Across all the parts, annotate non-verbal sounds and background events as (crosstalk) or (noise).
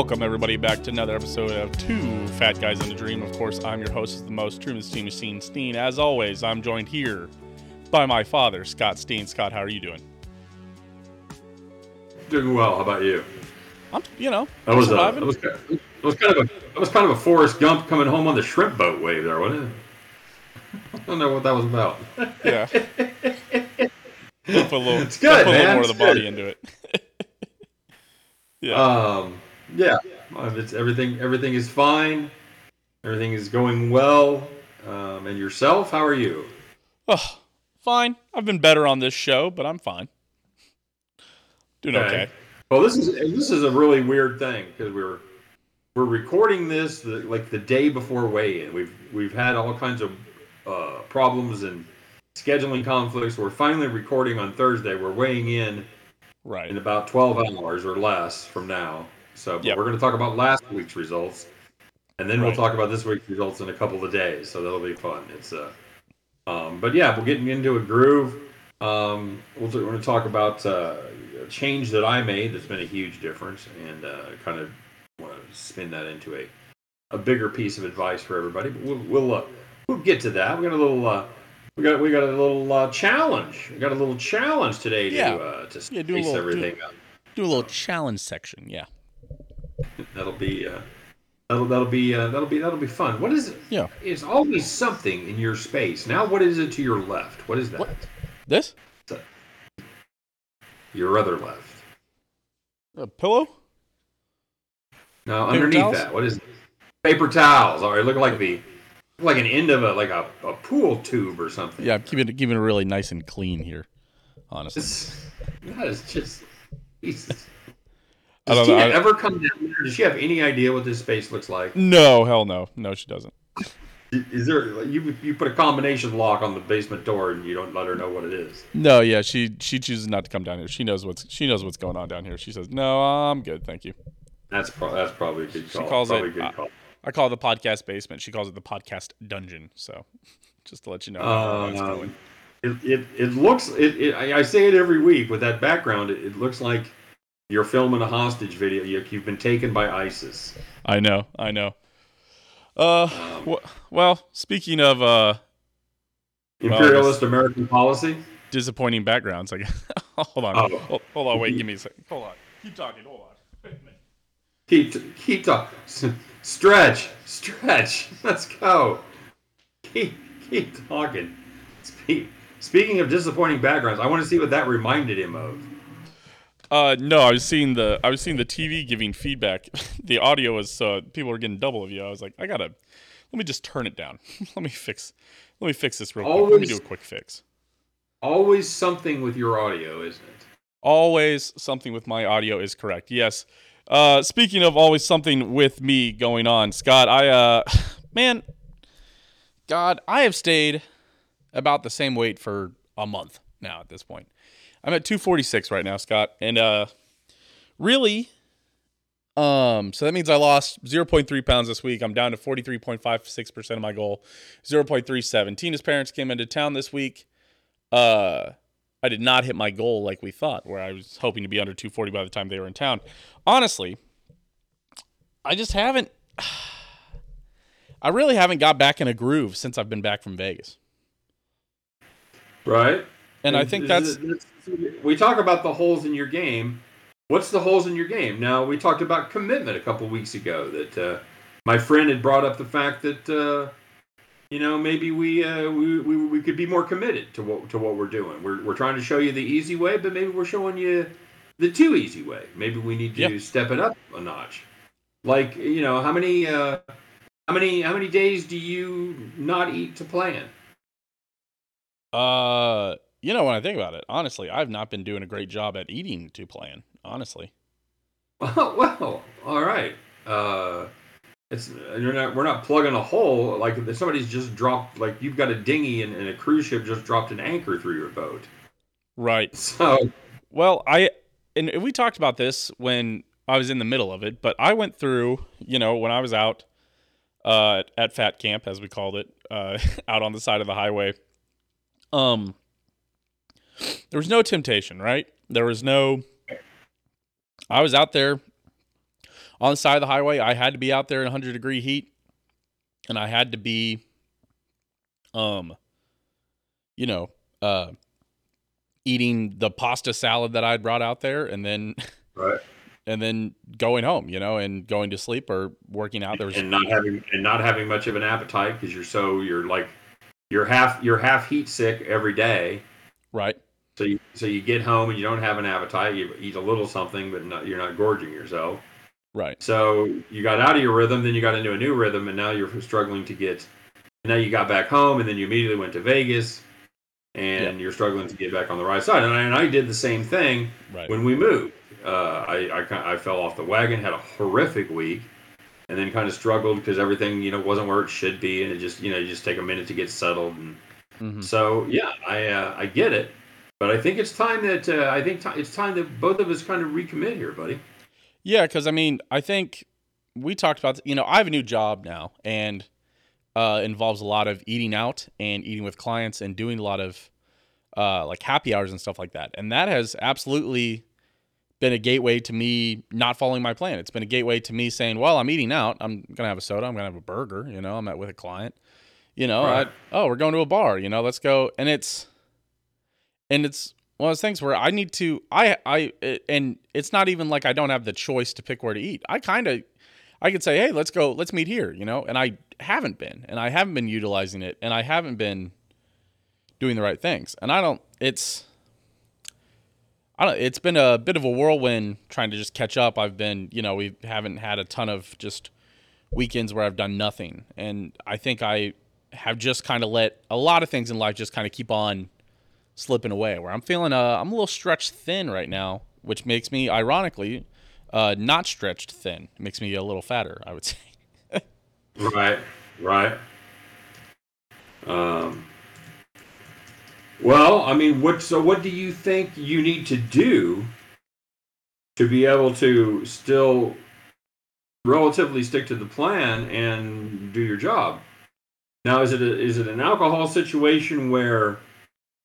Welcome, everybody, back to another episode of Two Fat Guys and a Dream. Of course, I'm your host, the most Truman Steen Machine Steen. As always, I'm joined here by my father, Scott Steen. Scott, how are you doing? Doing well. How about you? I'm, you know, That was, surviving. that was that was kind of a that was kind of a Forrest Gump coming home on the shrimp boat wave there, wasn't it? (laughs) I don't know what that was about. (laughs) yeah. (laughs) Put a little, It's good, put a little man. more of It's the body into it. yeah. Um, yeah, uh, it's everything. Everything is fine. Everything is going well. Um, and yourself? How are you? oh, fine. I've been better on this show, but I'm fine. Doing okay. Well, this is this is a really weird thing because we're we're recording this the, like the day before weigh-in. We've we've had all kinds of uh, problems and scheduling conflicts. We're finally recording on Thursday. We're weighing in Right. in about 12 hours or less from now. So but Yep. we're going to talk about last week's results, and then we'll talk about this week's results in a couple of days. So that'll be fun. It's uh, um, but yeah, we're getting into a groove. Um, we'll, we're going to talk about uh, a change that I made that's been a huge difference, and uh, kind of want to spin that into a a bigger piece of advice for everybody. But we'll we'll, uh, we'll get to that. We got a little. Uh, we got we got a little uh, challenge. We got a little challenge today to Yeah. uh, to Yeah, do a spice little- do- everything up. Do a little challenge section. Yeah. That'll be uh, that'll that'll be uh, that'll be that'll be fun. What is it? Yeah. It's always something in your space. Now, what is it to your left? What is that? What? This? Your other left. A pillow? Now, Paper underneath towels? that, what is it? Paper towels. All right, look like the like an end of a like a, a pool tube or something. Yeah, keeping it keeping it really nice and clean here. Honestly. That is just. Jesus. I Does don't know, Tina I- ever come down there? Does she have any idea what this space looks like? No, hell no. No, she doesn't. Is there you you put a combination lock on the basement door and you don't let her know what it is? No, yeah, she she chooses not to come down here. She knows what's she knows what's going on down here. She says, "No, I'm good, thank you." That's pro- that's probably a good call. She call. calls probably it- a uh, good call. I call it the podcast basement. She calls it the podcast dungeon. So, (laughs) just to let you know how it's going. Um, it, it, it looks it, it I I say it every week with that background. It, it looks like you're filming a hostage video. You, you've been taken by ISIS. I know, I know. Uh, Um, wh- well, speaking of uh imperialist American policy. disappointing backgrounds, I guess. (laughs) hold on, Oh. hold, hold on, wait, give me a second. Hold on, keep talking. Hold on. Keep keep talking. Stretch, stretch. (laughs) Let's go. Keep keep talking. Speak, speaking of disappointing backgrounds, I want to see what that reminded him of. Uh, no, I was seeing the I was seeing the TV giving feedback. (laughs) the audio was uh, people were getting double of you. I was like, I gotta let me just turn it down. (laughs) let me fix let me fix this real quick. Let me do a quick fix. Always something with your audio, isn't it? Always something with my audio is correct. Yes. Uh, speaking of always something with me going on, Scott, I uh, (laughs) man, God, I have stayed about the same weight for a month now at this point. I'm at 246 right now, Scott, and uh, really, um, so that means I lost 0.3 pounds this week. I'm down to 43.56 percent of my goal, 0.37. Tina's parents came into town this week. Uh, I did not hit my goal like we thought, where I was hoping to be under 240 by the time they were in town. Honestly, I just haven't. (sighs) I really haven't got back in a groove since I've been back from Vegas, Right. and I think that's we talk about the holes in your game. What's the holes in your game? Now we talked about commitment a couple weeks ago. That uh, my friend had brought up the fact that uh, you know maybe we, uh, we we we could be more committed to what to what we're doing. We're we're trying to show you the easy way, but maybe we're showing you the too easy way. Maybe we need to Yeah. step it up a notch. Like you know how many uh, how many how many days do you not eat to plan? Uh, you know, when I think about it, honestly, I've not been doing a great job at eating to plan. Honestly, Well, (laughs) well, all right. Uh, it's you're not. We're not plugging a hole. Like if somebody's just dropped. Like you've got a dinghy and, and a cruise ship just dropped an anchor through your boat. right? (laughs) So Well, I and we talked about this when I was in the middle of it, but I went through, you know, when I was out uh, at Fat Camp, as we called it, uh, (laughs) out on the side of the highway. Um, there was no temptation, right? There was no. I was out there on the side of the highway. I had to be out there in 100 degree heat, and I had to be, um, you know, uh, eating the pasta salad that I'd brought out there, and then Right. and then going home, you know, and going to sleep or working out. There was and not having and not having much of an appetite because you're so you're like you're half you're half heat sick every day. right, So you so you get home and you don't have an appetite. You eat a little something, but not, you're not gorging yourself. right, So you got out of your rhythm, then you got into a new rhythm, and now you're struggling to get. Now you got back home, and then you immediately went to Vegas, and you're struggling to get back on the right side. And I, and I did the same thing right, when we moved. Uh, I, I I fell off the wagon, had a horrific week, and then kind of struggled because everything you know wasn't where it should be, and it just you know you just take a minute to get settled. And hmm so yeah, I uh, I get it, but I think it's time that uh, I think ti it's time that both of us kind of recommit here, buddy. yeah. Because I mean, I think we talked about. You know, I have a new job now, and uh, involves a lot of eating out and eating with clients and doing a lot of uh, like happy hours and stuff like that. And that has absolutely been a gateway to me not following my plan. It's been a gateway to me saying, "Well, I'm eating out. I'm gonna have a soda. I'm gonna have a burger. You know, I'm at with a client. You know, Right. I, oh, we're going to a bar. You know, let's go." And it's and it's one of those things where I need to. I I and it's not even like I don't have the choice to pick where to eat. I kind of I could say, "Hey, let's go. Let's meet here." You know, and I haven't been, and I haven't been utilizing it, and I haven't been doing the right things. And I don't. It's I don't. It's been a bit of a whirlwind trying to just catch up. I've been, you know, we haven't had a ton of just weekends where I've done nothing, and I think I have just kind of let a lot of things in life just kind of keep on slipping away. Where I'm feeling, uh, I'm a little stretched thin right now, which makes me, ironically, uh, not stretched thin. It makes me a little fatter, I would (laughs) say. Right, right. Um, well, I mean, what? So, what do you think you need to do to be able to still relatively stick to the plan and do your job? Now, is it a, is it an alcohol situation where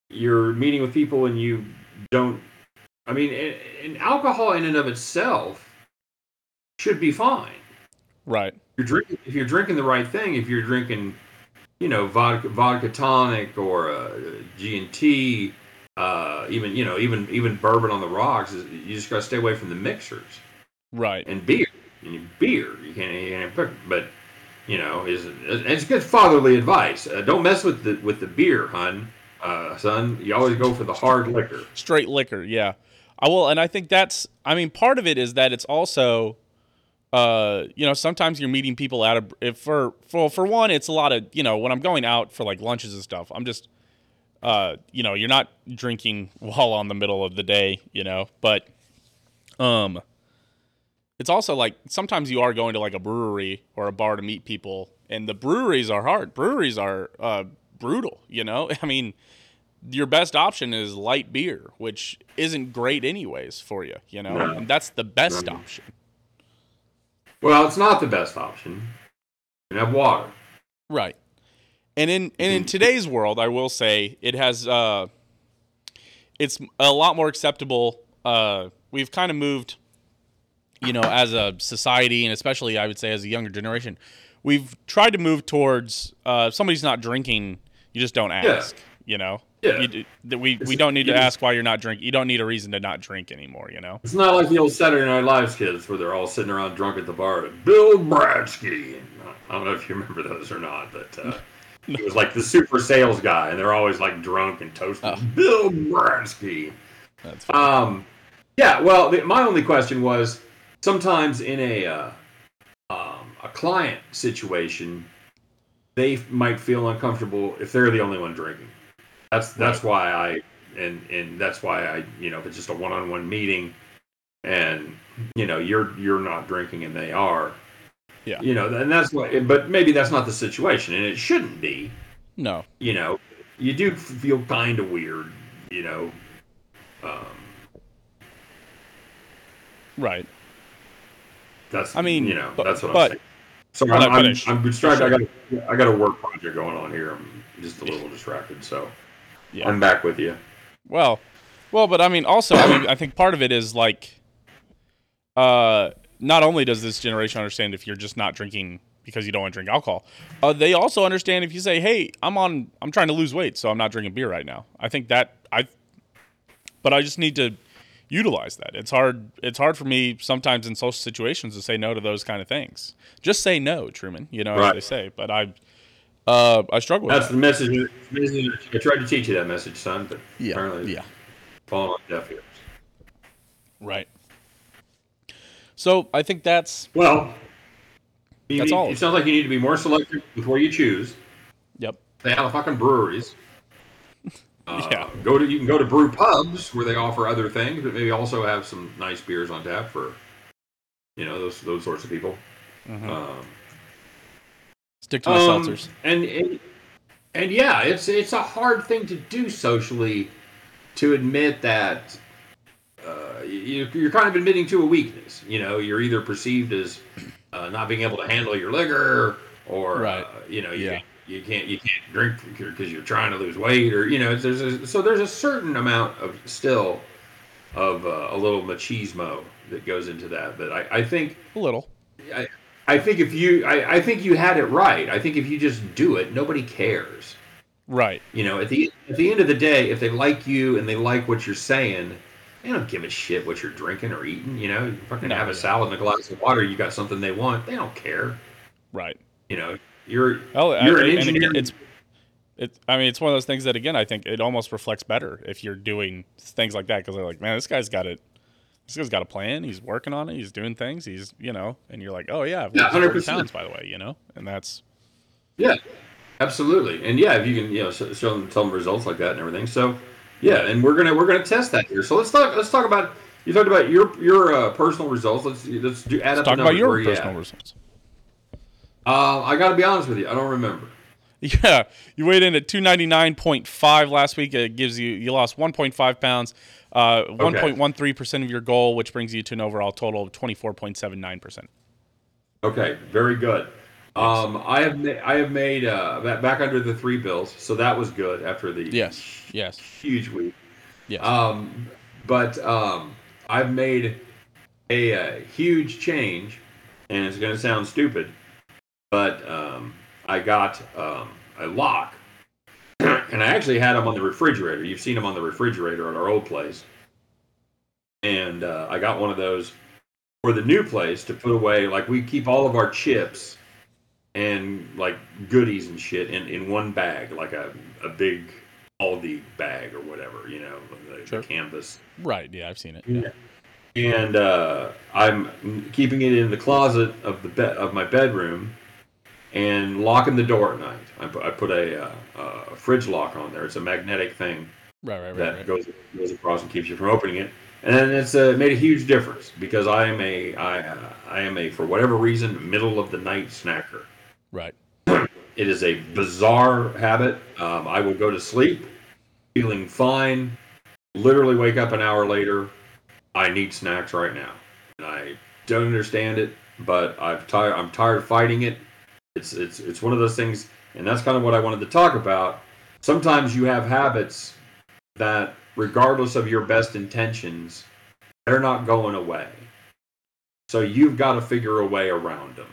you're meeting with people and you don't? I mean, and alcohol in and of itself should be fine Right. you're drinking if you're drinking the right thing if you're drinking you know vodka vodka tonic or uh, G and T uh, even you know even even bourbon on the rocks you just got to stay away from the mixers Right. and beer and beer you can't, you can't pick- but you know is it's good fatherly advice uh, don't mess with the with the beer hun uh, son you always go for the hard liquor. Straight liquor yeah. I will and i think that's i mean part of it is that it's also uh you know sometimes you're meeting people out of if for for for one it's a lot of you know when i'm going out for like lunches and stuff i'm just uh you know you're not drinking while on the middle of the day you know but um it's also like sometimes you are going to like a brewery or a bar to meet people and the breweries are hard. Breweries are uh brutal you know (laughs) i mean your best option is light beer, which isn't great anyways for you, you know? No. And that's the best No. option. well it's not the best option you have water Right. And in and in Mhm. today's world, I will say it has uh it's a lot more acceptable. Uh we've kind of moved you know, as a society and especially I would say as a younger generation, we've tried to move towards uh if somebody's not drinking, you just don't ask, you know? Yeah. You, we we don't need to ask why you're not drinking. You don't need a reason to not drink anymore, you know? It's not like the old Saturday Night Live kids where they're all sitting around drunk at the bar. Bill Brasky. I don't know if you remember those or not, but uh, (laughs) he was like the super sales guy, and they're always like drunk and toasting. Oh. Bill Brasky. That's Um, yeah. Well, the, my only question was sometimes in a uh, um, a client situation, they might feel uncomfortable if they're the only one drinking. That's that's why I and and that's why I you know if it's just a one on one meeting, and you know you're you're not drinking and they are. Yeah. You know, and that's what. But maybe that's not the situation, and it shouldn't be no. you know, you do feel kind of weird, you know. Um, Right. that's I mean, you know, but- that's what but- I'm saying. So But I'm, I'm, finished. I'm distracted. I got I got a work project going on here. I'm just a little distracted. So Yeah. I'm back with you. Well, well, but I mean, also, I mean, I think part of it is like, uh, not only does this generation understand if you're just not drinking because you don't want to drink alcohol, uh, they also understand if you say, "Hey, I'm on, I'm trying to lose weight, so I'm not drinking beer right now." I think that I, but I just need to utilize that. It's hard. It's hard for me sometimes in social situations to say no to those kind of things. Just say no, Truman. You know, Right. they say. But I, uh, I struggle with That's that. the message. message- I tried to teach you that message, son, but Yeah, apparently yeah. falling on deaf ears. Right. So I think that's Well, you That's need- all. It sounds like you need to be more selective with where you choose. yep. They have fucking breweries. Uh, Yeah. Go to you can go to brew pubs where they offer other things, but maybe also have some nice beers on tap for, you know, those those sorts of people. Mhm. Um, Stick to my um, seltzers. And, and and yeah, it's it's a hard thing to do socially to admit that uh, you, you're kind of admitting to a weakness. You know, you're either perceived as uh, not being able to handle your liquor, or Right. uh, you know, you, Yeah. You can't you can't drink because you're trying to lose weight, or you know, there's a, so there's a certain amount of still of uh, a little machismo that goes into that. But I, I think A little. I, I think if you I, I think you had it right. I think if you just do it, nobody cares. Right. You know, at the at the end of the day, if they like you and they like what you're saying, they don't give a shit what you're drinking or eating. You know, you fucking No, have a salad and a glass of water. You got something they want. They don't care. Right. You know, you're Oh, you're I- an engineer. it's it. I mean, it's one of those things that again, I think it almost reflects better if you're doing things like that because they're like, man, this guy's got it. This guy's got a plan. He's working on it. He's doing things. He's you know, and you're like, oh yeah, I've Yeah, 100%. pounds by the way, you know, and that's Yeah, absolutely. And yeah, if you can, you know, show them, tell them results like that and everything. So, yeah, and we're gonna we're gonna test that here. So let's talk let's talk about you talked about your your uh, personal results. Let's let's do add up talk about your personal results. Uh, I got to be honest with you, I don't remember. (laughs) Yeah, you weighed in at 299.5 last week. It gives you you lost 1.5 pounds, uh, 1.13 percent of your goal, which brings you to an overall total of 24.79 percent. Okay, very good. Um, I have ma- I have made uh, back, under the three bills, so that was good after the Yes, yes, huge week. yes. Um, but um, I've made a, uh huge change, and it's going to sound stupid, but um, I got um, a lock, (clears throat) and I actually had them on the refrigerator. You've seen them on the refrigerator at our old place, and uh, I got one of those for the new place to put away. Like we keep all of our chips and like goodies and shit in, in one bag, like a, a big Aldi bag or whatever, you know, the, Sure. the canvas. right. Yeah, I've seen it. Yeah. And uh, I'm keeping it in the closet of the bed of my bedroom, and locking the door at night. I put, I put a, uh, a fridge lock on there. It's a magnetic thing Right, right, right. that goes goes across and keeps you from opening it. And it's uh, made a huge difference because I am a I uh, I am a for whatever reason middle of the night snacker. Right. (clears throat) It is a bizarre habit. Um, I will go to sleep feeling fine, literally wake up an hour later. I need snacks right now, and I don't understand it, but I've tired. I'm tired of fighting it. It's it's it's one of those things, and that's kind of what I wanted to talk about. Sometimes you have habits that, regardless of your best intentions, they're not going away. So you've got to figure a way around them.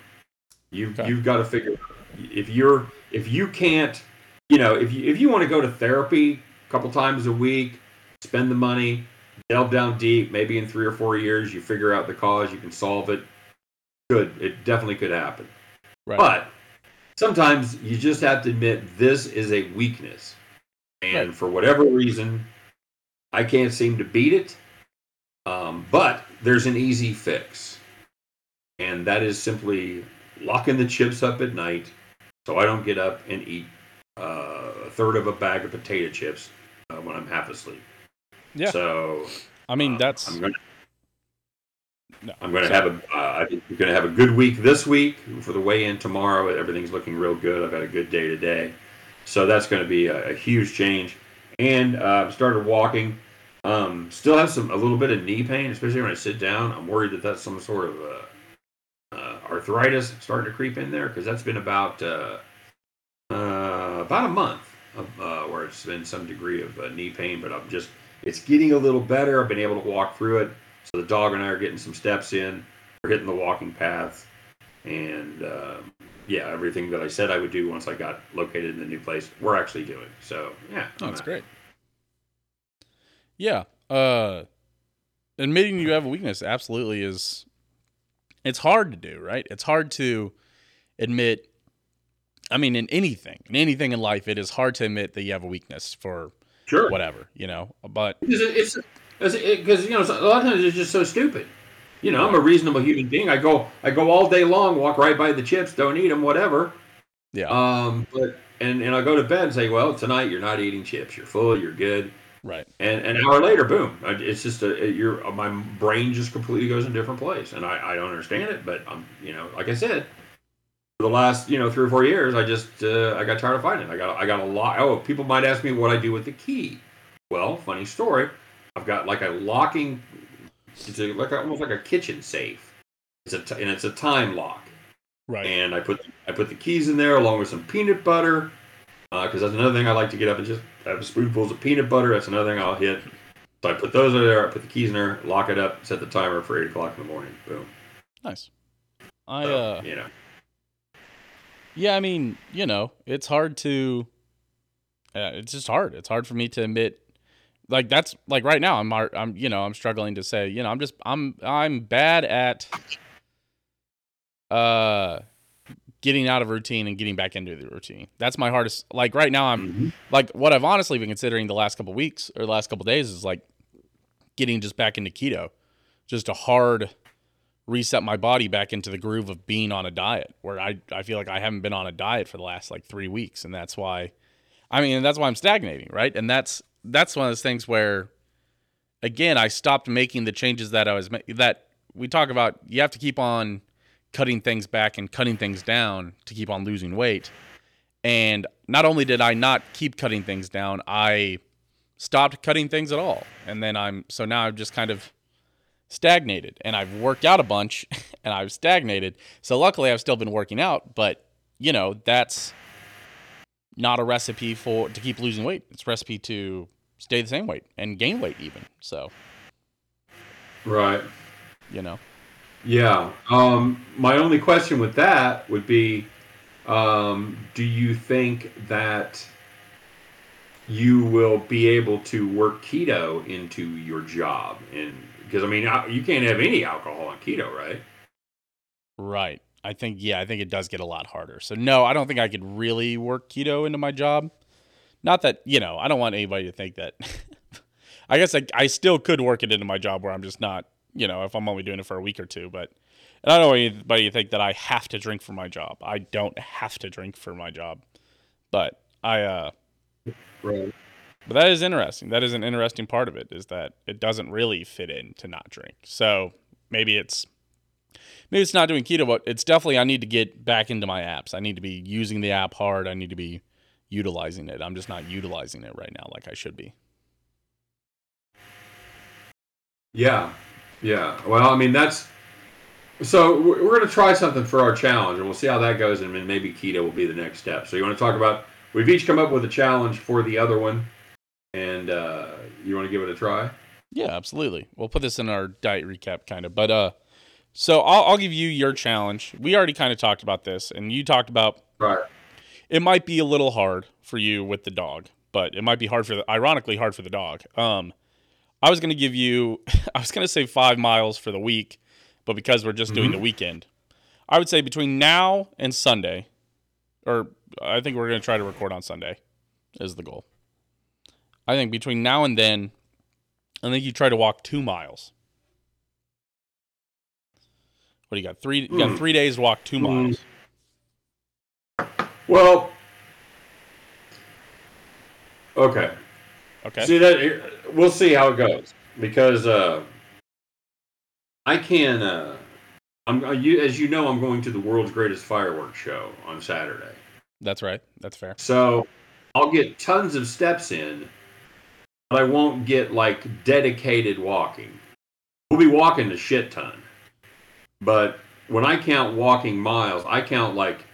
You've Okay. you've got to figure if you're if you can't, you know, if you if you want to go to therapy a couple times a week, spend the money, delve down deep, maybe in three or four years you figure out the cause, you can solve it. Good, it definitely could happen. Right. But sometimes you just have to admit this is a weakness. And Right. for whatever reason, I can't seem to beat it. Um, but there's an easy fix. And that is simply locking the chips up at night so I don't get up and eat uh, a third of a bag of potato chips uh, when I'm half asleep. Yeah. So I mean, uh, that's I'm gonna no, I'm going to have a. Uh, I think we're going to have a good week this week for the weigh-in tomorrow. Everything's looking real good. I've had a good day today, so that's going to be a, a huge change. And uh, I've started walking. Um, still have some a little bit of knee pain, especially when I sit down. I'm worried that that's some sort of uh, uh, arthritis starting to creep in there because that's been about uh, uh, about a month of, uh, where it's been some degree of uh, knee pain. But I'm just it's getting a little better. I've been able to walk through it. So the dog and I are getting some steps in. we're hitting the walking path, and uh, yeah, everything that I said I would do once I got located in the new place, we're actually doing. So yeah, oh, that's great. Yeah, uh, admitting you have a weakness absolutely is. It's hard to do, right? It's hard to admit. I mean, in anything, in anything in life, it is hard to admit that you have a weakness for sure whatever, you know. But it's because you know a lot of times it's just so stupid. You know, I'm a reasonable human being. I go I go all day long, walk right by the chips, don't eat them, whatever. Yeah. Um, but and and I go to bed and say, well, tonight you're not eating chips. You're full. You're good. Right. And an hour later, boom! It's just a your my brain just completely goes in a different place, and I I don't understand it. But I'm you know like I said, for the last you know three or four years, I just uh, I got tired of fighting. I got I got a lot. Oh, people might ask me what I do with the key. Well, funny story. I've got like a locking it's a, like almost like a kitchen safe. It's a t- and it's a time lock. Right. And I put I put the keys in there along with some peanut butter, because uh, that's another thing I like to get up and just have spoonfuls of peanut butter. That's another thing I'll hit. So I put those in there. I put the keys in there, lock it up, set the timer for eight o'clock in the morning. Boom. Nice. I so, uh. You know. Yeah, I mean, you know, it's hard to. Uh, it's just hard. It's hard for me to admit like that's like right now I'm I'm you know I'm struggling to say you know I'm just I'm I'm bad at uh getting out of routine and getting back into the routine. That's my hardest like right now I'm mm-hmm. like what I've honestly been considering the last couple weeks or the last couple days is like getting just back into keto. Just a hard reset my body back into the groove of being on a diet where I I feel like I haven't been on a diet for the last like 3 weeks and that's why I mean that's why I'm stagnating, right? And that's that's one of those things where again I stopped making the changes that I was ma- that we talk about you have to keep on cutting things back and cutting things down to keep on losing weight. And not only did I not keep cutting things down, I stopped cutting things at all. And then I'm so now I've just kind of stagnated and I've worked out a bunch (laughs) and I've stagnated. So luckily I've still been working out, but you know, that's not a recipe for to keep losing weight. It's a recipe to stay the same weight and gain weight even. So Right. You know. Yeah. Um my only question with that would be um do you think that you will be able to work keto into your job and because I mean you can't have any alcohol on keto, right? Right. I think yeah, I think it does get a lot harder. So no, I don't think I could really work keto into my job. Not that you know, I don't want anybody to think that. (laughs) I guess I, I still could work it into my job where I'm just not, you know, if I'm only doing it for a week or two. But and I don't want anybody to think that I have to drink for my job. I don't have to drink for my job, but I. uh Right. But that is interesting. That is an interesting part of it is that it doesn't really fit in to not drink. So maybe it's maybe it's not doing keto, but it's definitely I need to get back into my apps. I need to be using the app hard. I need to be utilizing it. I'm just not utilizing it right now like I should be. Yeah. Yeah. Well, I mean that's so we're going to try something for our challenge and we'll see how that goes and maybe keto will be the next step. So you want to talk about we've each come up with a challenge for the other one and uh, you want to give it a try? Yeah, absolutely. We'll put this in our diet recap kind of. But uh so I'll, I'll give you your challenge. We already kind of talked about this, and you talked about right. It might be a little hard for you with the dog, but it might be hard for the, ironically hard for the dog. Um, I was gonna give you, (laughs) I was gonna say five miles for the week, but because we're just mm-hmm. doing the weekend, I would say between now and Sunday, or I think we're gonna try to record on Sunday, is the goal. I think between now and then, I think you try to walk two miles. What do you got? Three. You got hmm. three days to walk two hmm. miles. Well, okay. Okay. See that we'll see how it goes because uh, I can. Uh, I'm you as you know, I'm going to the world's greatest fireworks show on Saturday. That's right. That's fair. So I'll get tons of steps in, but I won't get like dedicated walking. We'll be walking a shit ton. But when I count walking miles, I count like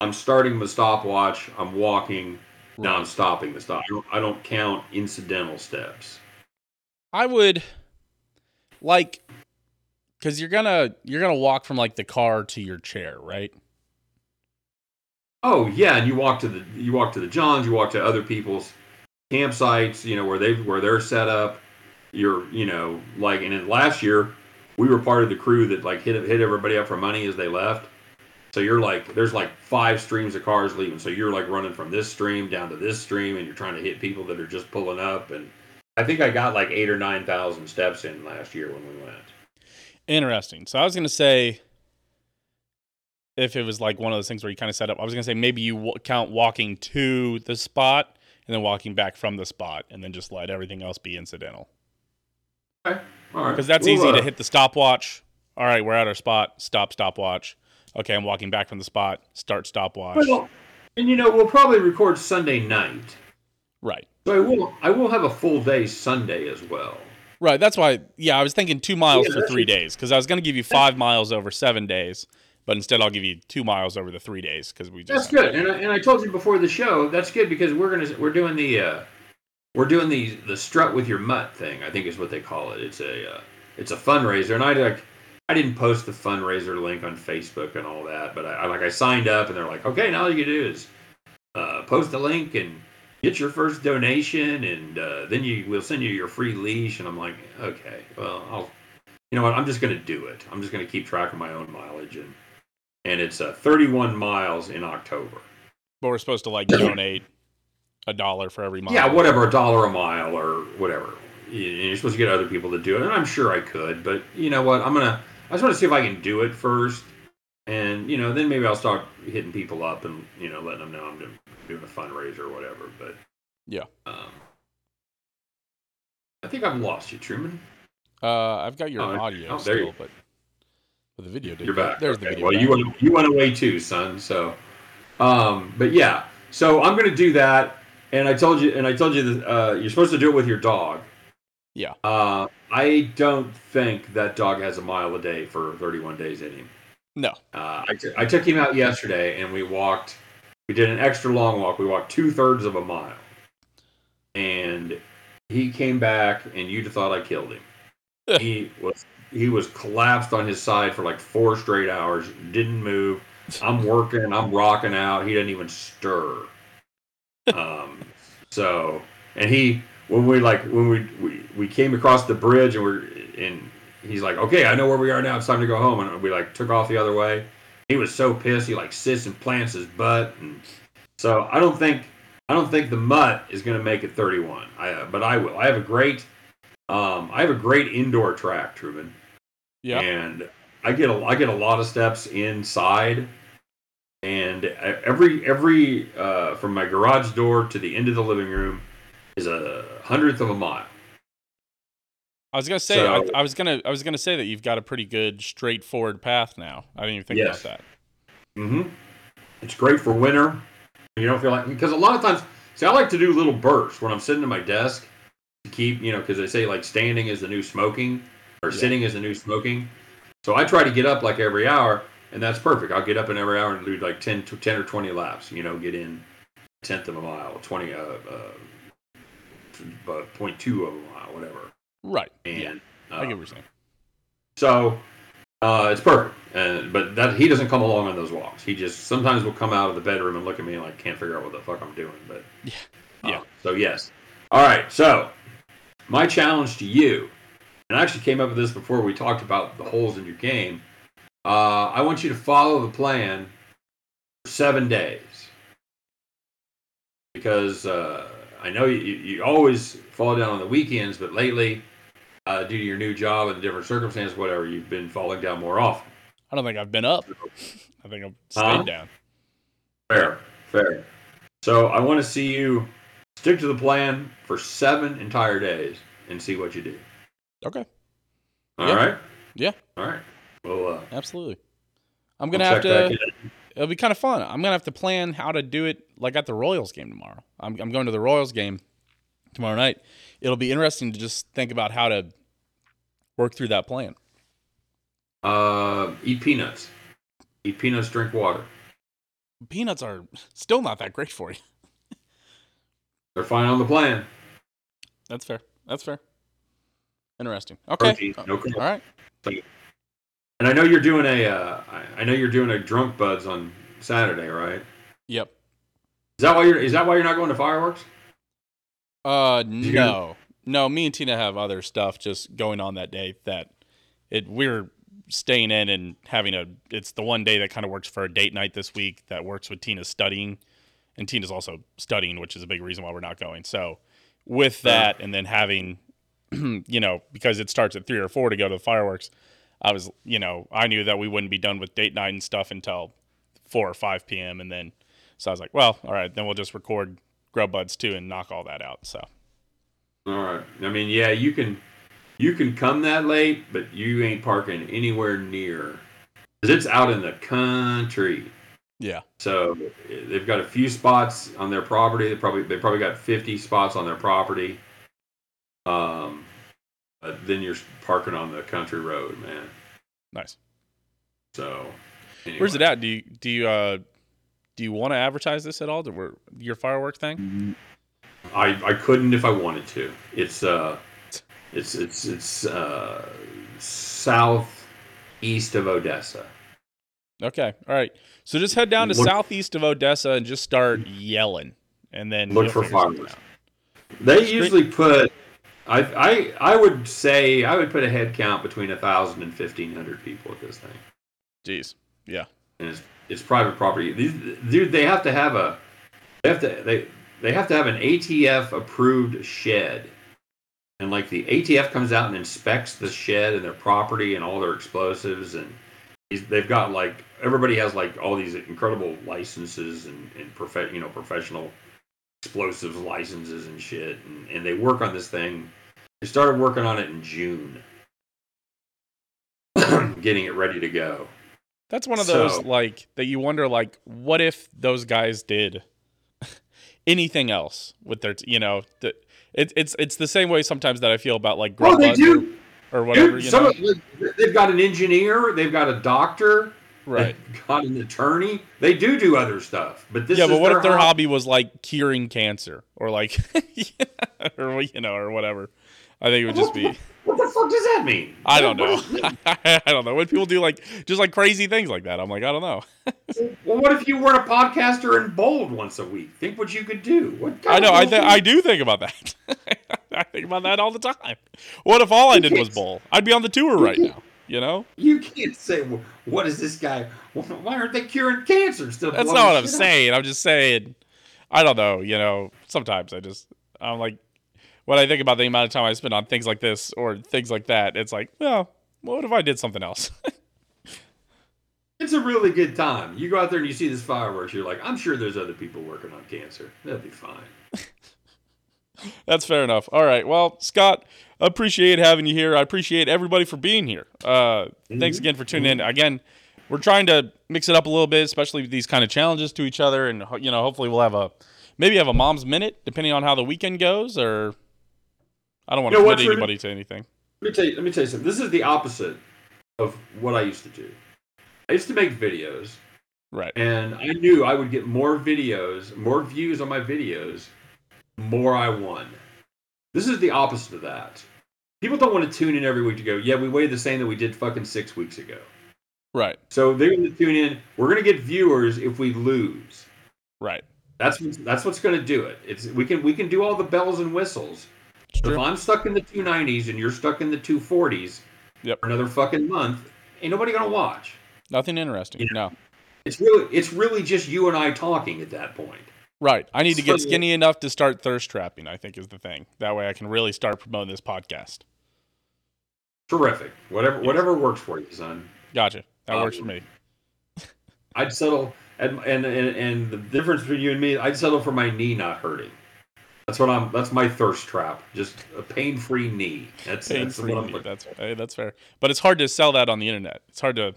I'm starting the stopwatch, I'm walking, right. now I'm stopping the stop. I don't, I don't count incidental steps. I would like because you're gonna you're gonna walk from like the car to your chair, right? Oh yeah, and you walk to the you walk to the Johns, you walk to other people's campsites, you know, where they where they're set up. You're, you know, like and then last year we were part of the crew that like hit hit everybody up for money as they left. So you're like there's like five streams of cars leaving. So you're like running from this stream down to this stream and you're trying to hit people that are just pulling up and I think I got like 8 or 9,000 steps in last year when we went. Interesting. So I was gonna say, if it was like one of those things where you kind of set up, I was gonna say maybe you w- count walking to the spot and then walking back from the spot, and then just let everything else be incidental. Okay. All right. Because that's We'll, easy uh, to hit the stopwatch. All right, we're at our spot. Stop, stopwatch. Okay, I'm walking back from the spot. Start, stopwatch. Well, and you know, we'll probably record Sunday night. right. So I will I will have a full day Sunday as well. Right. That's why. Yeah, I was thinking two miles Yeah, for three days because I was going to give you five miles over seven days, but instead I'll give you two miles over the three days because we That's just good. And I, and I told you before the show, that's good because we're gonna we're doing the uh, we're doing the the strut with your mutt thing. I think is what they call it. It's a uh, it's a fundraiser, and I like I didn't post the fundraiser link on Facebook and all that, but I, I like I signed up, and they're like, okay, now all you do is uh, post the link and get your first donation, and uh, then you we'll send you your free leash. And I'm like, okay, well, I'll you know what? I'm just gonna do it. I'm just gonna keep track of my own mileage, and and it's uh, 31 miles in October. But we're supposed to like donate a dollar for every mile. Yeah, whatever, a dollar a mile or whatever. You- You're supposed to get other people to do it, and I'm sure I could, but you know what? I'm gonna. I just want to see if I can do it first, and you know, then maybe I'll start hitting people up and you know, letting them know I'm doing, doing a fundraiser or whatever. But Yeah. um, I think I've lost you, Truman. Uh, I've got your Oh, audio oh, still, you- but, but the video did. You're back. There's the video. Well, back. you went you went away too, son. So, um, but yeah. So I'm gonna do that, and I told you, and I told you that uh, you're supposed to do it with your dog. Yeah. Uh, I don't think that dog has a mile a day for 31 days in him. No. Uh, I, t- I took him out yesterday, and we walked. We did an extra long walk. We walked two thirds of a mile, and he came back, and you'd have thought I killed him. (laughs) he was he was collapsed on his side for like four straight hours. Didn't move. I'm working. I'm rocking out. He didn't even stir. Um. So, and he when we like when we we, we came across the bridge and we're and he's like, okay, I know where we are now. It's time to go home. And we like took off the other way. He was so pissed. He like sits and plants his butt. And so I don't think I don't think the mutt is going to make it 31. I uh, but I will. I have a great um I have a great indoor track, Truman Yeah. and I get a I get a lot of steps inside, and every every uh, from my garage door to the end of the living room is a hundredth of a mile. I was gonna say. So- I, I was gonna. I was gonna say that you've got a pretty good straightforward path now. I didn't even think Yes. about that. Mm-hmm. It's great for winter. You don't feel like because a lot of times, see, I like to do little bursts when I'm sitting at my desk to keep you know because they say like standing is the new smoking or Yeah. sitting is the new smoking. So I try to get up like every hour, and that's perfect. I'll get up in every hour and do like 10, 10 or 20 laps, you know, get in a tenth of a mile, 20, uh, uh, but 0.2 of a mile, whatever. Right. And yeah. I uh, get what you're saying. so uh, it's perfect. And but that he doesn't come along on those walks. He just sometimes will come out of the bedroom and look at me and like can't figure out what the fuck I'm doing. But (laughs) Yeah. uh, Yeah. so yes. All right. So my challenge to you, and I actually came up with this before we talked about the holes in your game. Uh, I want you to follow the plan for seven days because uh, I know you, you always fall down on the weekends, but lately uh, due to your new job and different circumstances, whatever, you've been falling down more often. I don't think I've been up. I think I've stayed Huh? down. Fair, fair. So I want to see you stick to the plan for seven entire days and see what you do. Okay. All Yeah. right. Yeah. All right. Well, uh, Absolutely. I'm we'll gonna have to. It'll be kind of fun. I'm gonna have to plan how to do it, like at the Royals game tomorrow. I'm, I'm going to the Royals game tomorrow night. It'll be interesting to just think about how to work through that plan. Uh, eat peanuts. Eat peanuts. Drink water. Peanuts are still not that great for you. (laughs) They're fine on the plan. That's fair. That's fair. Interesting. Okay. Protein, no. All right. And I know you're doing a. Uh, I know you're doing a drunk buds on Saturday, right? Yep. Is that why you're? Is that why you're not going to fireworks? Uh, no, no. Me and Tina have other stuff just going on that day. That it we're staying in and having a. It's the one day that kind of works for a date night this week. That works with Tina studying, and Tina's also studying, which is a big reason why we're not going. So, with that, and then having, (clears throat) you know, because it starts at three or four to go to the fireworks, I was, you know, I knew that we wouldn't be done with date night and stuff until four or five p.m. And then, so I was like, well, all right, then we'll just record Grub Buds too and knock all that out. So. All right. I mean, yeah, you can, you can come that late, but you ain't parking anywhere near, because it's out in the country. Yeah. So they've got a few spots on their property. They probably they probably got fifty spots on their property. Um, but then you're parking on the country road, man. Nice. So Where's it at? Do you do you uh do you want to advertise this at all? Your firework thing? I I couldn't if I wanted to. It's uh, it's it's it's uh, southeast of Odessa. Okay. All right. So just head down to Look- southeast of Odessa and just start yelling, and then Look for fireworks. They usually put. I, I I would say I would put a head count between a thousand and fifteen hundred people at this thing. Jeez. Yeah. and it's it's private property. These dude, they have to have a they have to they they have to have an ATF approved shed, and like the ATF comes out and inspects the shed and their property and all their explosives and they've got like everybody has like all these incredible licenses and and prof- you know professional explosives licenses and shit and, and they work on this thing. They started working on it in June, (clears throat) getting it ready to go. That's one of those So- like that you wonder like what if those guys did (laughs) anything else with their t- you know the, it, it's it's the same way sometimes that I feel about like Well, Grub they do. or, or whatever Dude, you know of- they've got an engineer, they've got a doctor, right got an attorney. They do do other stuff, but this yeah is but what if their hobby. hobby was like curing cancer or like (laughs) or you know or whatever I think it would just be What the fuck does that mean? I don't know. (laughs) I don't know. When people do like just like crazy things like that, I'm like, I don't know. (laughs) well, what if you were a podcaster and bold once a week? Think what you could do. What I know. I think I do think about that. I think about that all the time. What if all I did was bowl? I'd be on the tour right now. You know. You can't say, well, what is this guy? Why aren't they curing cancer? Still That's not what I'm saying. I'm just saying. I don't know. You know. Sometimes I just I'm like when I think about the amount of time I spend on things like this or things like that, it's like, well, what if I did something else? It's a really good time. You go out there and you see this fireworks. You're like, I'm sure there's other people working on cancer. They'll be fine. (laughs) That's fair enough. All right. Well, Scott, appreciate having you here. I appreciate everybody for being here. Uh, Thanks again for tuning in. Again, we're trying to mix it up a little bit, especially with these kind of challenges to each other, and you know, hopefully, we'll have a maybe have a mom's minute depending on how the weekend goes. Or I don't want to You know commit anybody to anything. Let me tell you. Let me tell you something. This is the opposite of what I used to do. I used to make videos, Right. and I knew I would get more videos, more views on my videos, more I won. This is the opposite of that. People don't want to tune in every week to go, yeah, we weighed the same that we did fucking six weeks ago. Right. So they're going to tune in. We're going to get viewers if we lose. Right. That's what's- that's what's going to do it. It's we can we can do all the bells and whistles. If. I'm stuck in the 290s and you're stuck in the 240s Yep. for another fucking month, ain't nobody going to watch. Nothing interesting. Yeah. No. It's really it's really just you and I talking at that point. Right. I need to get skinny enough to start thirst trapping. I think is the thing. That way, I can really start promoting this podcast. Terrific. Whatever whatever works for you, son. Gotcha. That Um, works for me. I'd settle and, and and and the difference between you and me, I'd settle for my knee not hurting. That's what I'm. That's my thirst trap. Just a pain-free knee. That's Pain that's free. what I'm looking. That's hey, that's fair. But it's hard to sell that on the internet. It's hard to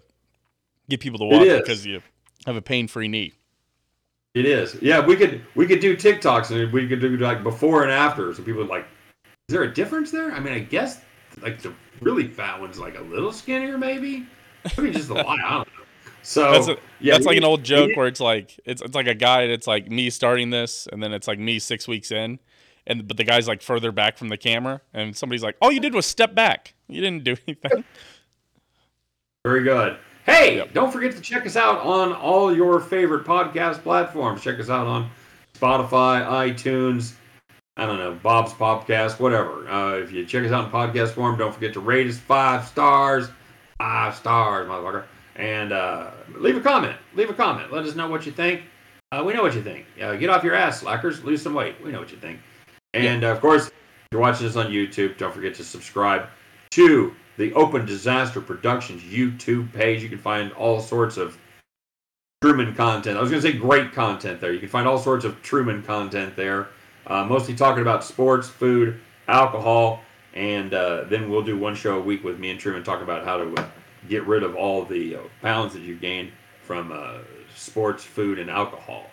get people to watch is. because you have a pain free knee. It is. Yeah, we could we could do TikToks and we could do like before and after, so people like. Is there a difference there? I mean, I guess like the really fat one's like a little skinnier, maybe. I mean, just a lot. I don't know. So (laughs) That's a- yeah, that's like an old joke we- where it's like it's it's like a guy. and It's like me starting this, and then it's like me six weeks in, and but the guy's like further back from the camera, and somebody's like, "All you did was step back. You didn't do anything." (laughs) Very good. Hey, Yep. don't forget to check us out on all your favorite podcast platforms. Check us out on Spotify, iTunes, I don't know, Bob's Podcast, whatever. Uh, if you check us out in podcast form, don't forget to rate us five stars. Five stars, motherfucker. And uh, leave a comment. Leave a comment. Let us know what you think. Uh, we know what you think. Uh, get off your ass, slackers. Lose some weight. We know what you think. And uh, of course, if you're watching this on YouTube, don't forget to subscribe to the Open Disaster Productions YouTube page. You can find all sorts of Truman content. I was going to say great content there. You can find all sorts of Truman content there, uh, mostly talking about sports, food, alcohol, and uh, then we'll do one show a week with me and Truman talk about how to uh, get rid of all the uh, pounds that you gained from uh, sports, food, and alcohol.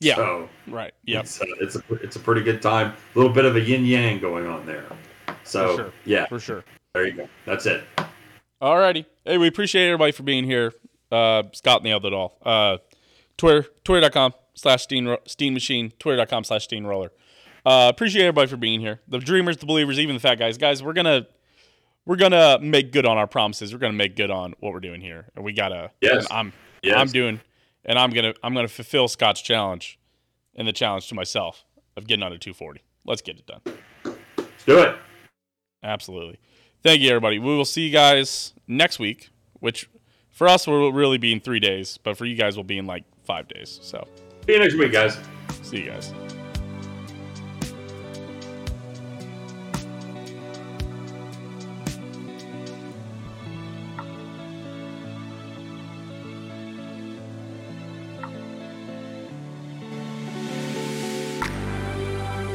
Yeah. So Right. Yeah. it's, uh, it's a it's a pretty good time. A little bit of a yin yang going on there. So For sure. yeah, For sure. there you go. That's it. Alrighty. Hey, we appreciate everybody for being here. Uh, Scott nailed it all. Uh, Twitter, twitter.com slash steam, steehnmachine, twitter.com slash steehnroller. Uh, appreciate everybody for being here. The dreamers, the believers, even the fat guys. Guys, we're gonna we're gonna make good on our promises. We're gonna make good on what we're doing here. And we gotta Yes. I'm Yes. I'm doing and I'm gonna I'm gonna fulfill Scott's challenge and the challenge to myself of getting under 240. Let's get it done. Let's do it. Absolutely. Thank you, everybody. We will see you guys next week, which for us will really be in three days, but for you guys will be in like five days. So See you next week, guys. see you guys.